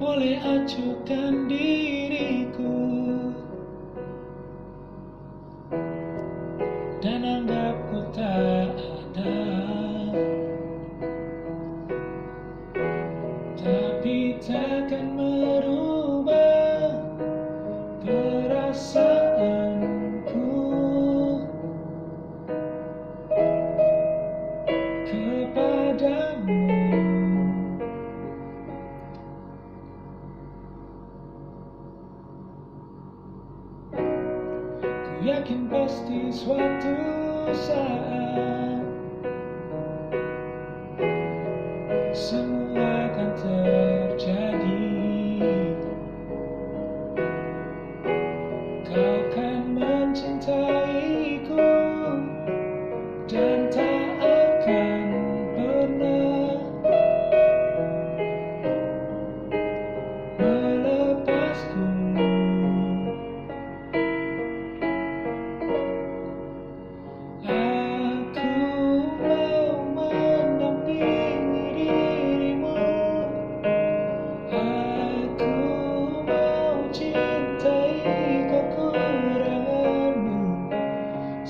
boleh acuhkan diriku. Dan anggap ku tak ada. Tapi takkan merubah perasaanku. Kepadamu jakim besties wat saat.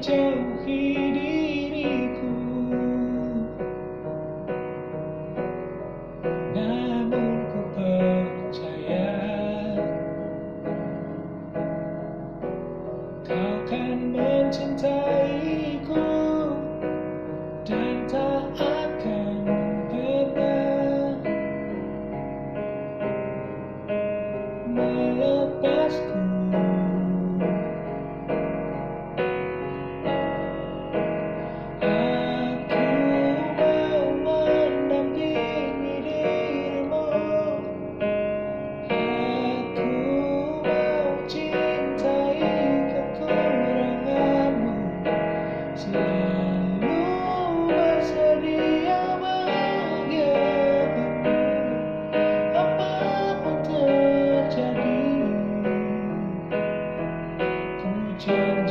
Jauhi diriku. Namun ku percaya Kau kan mencintaiku terjadi Ku janji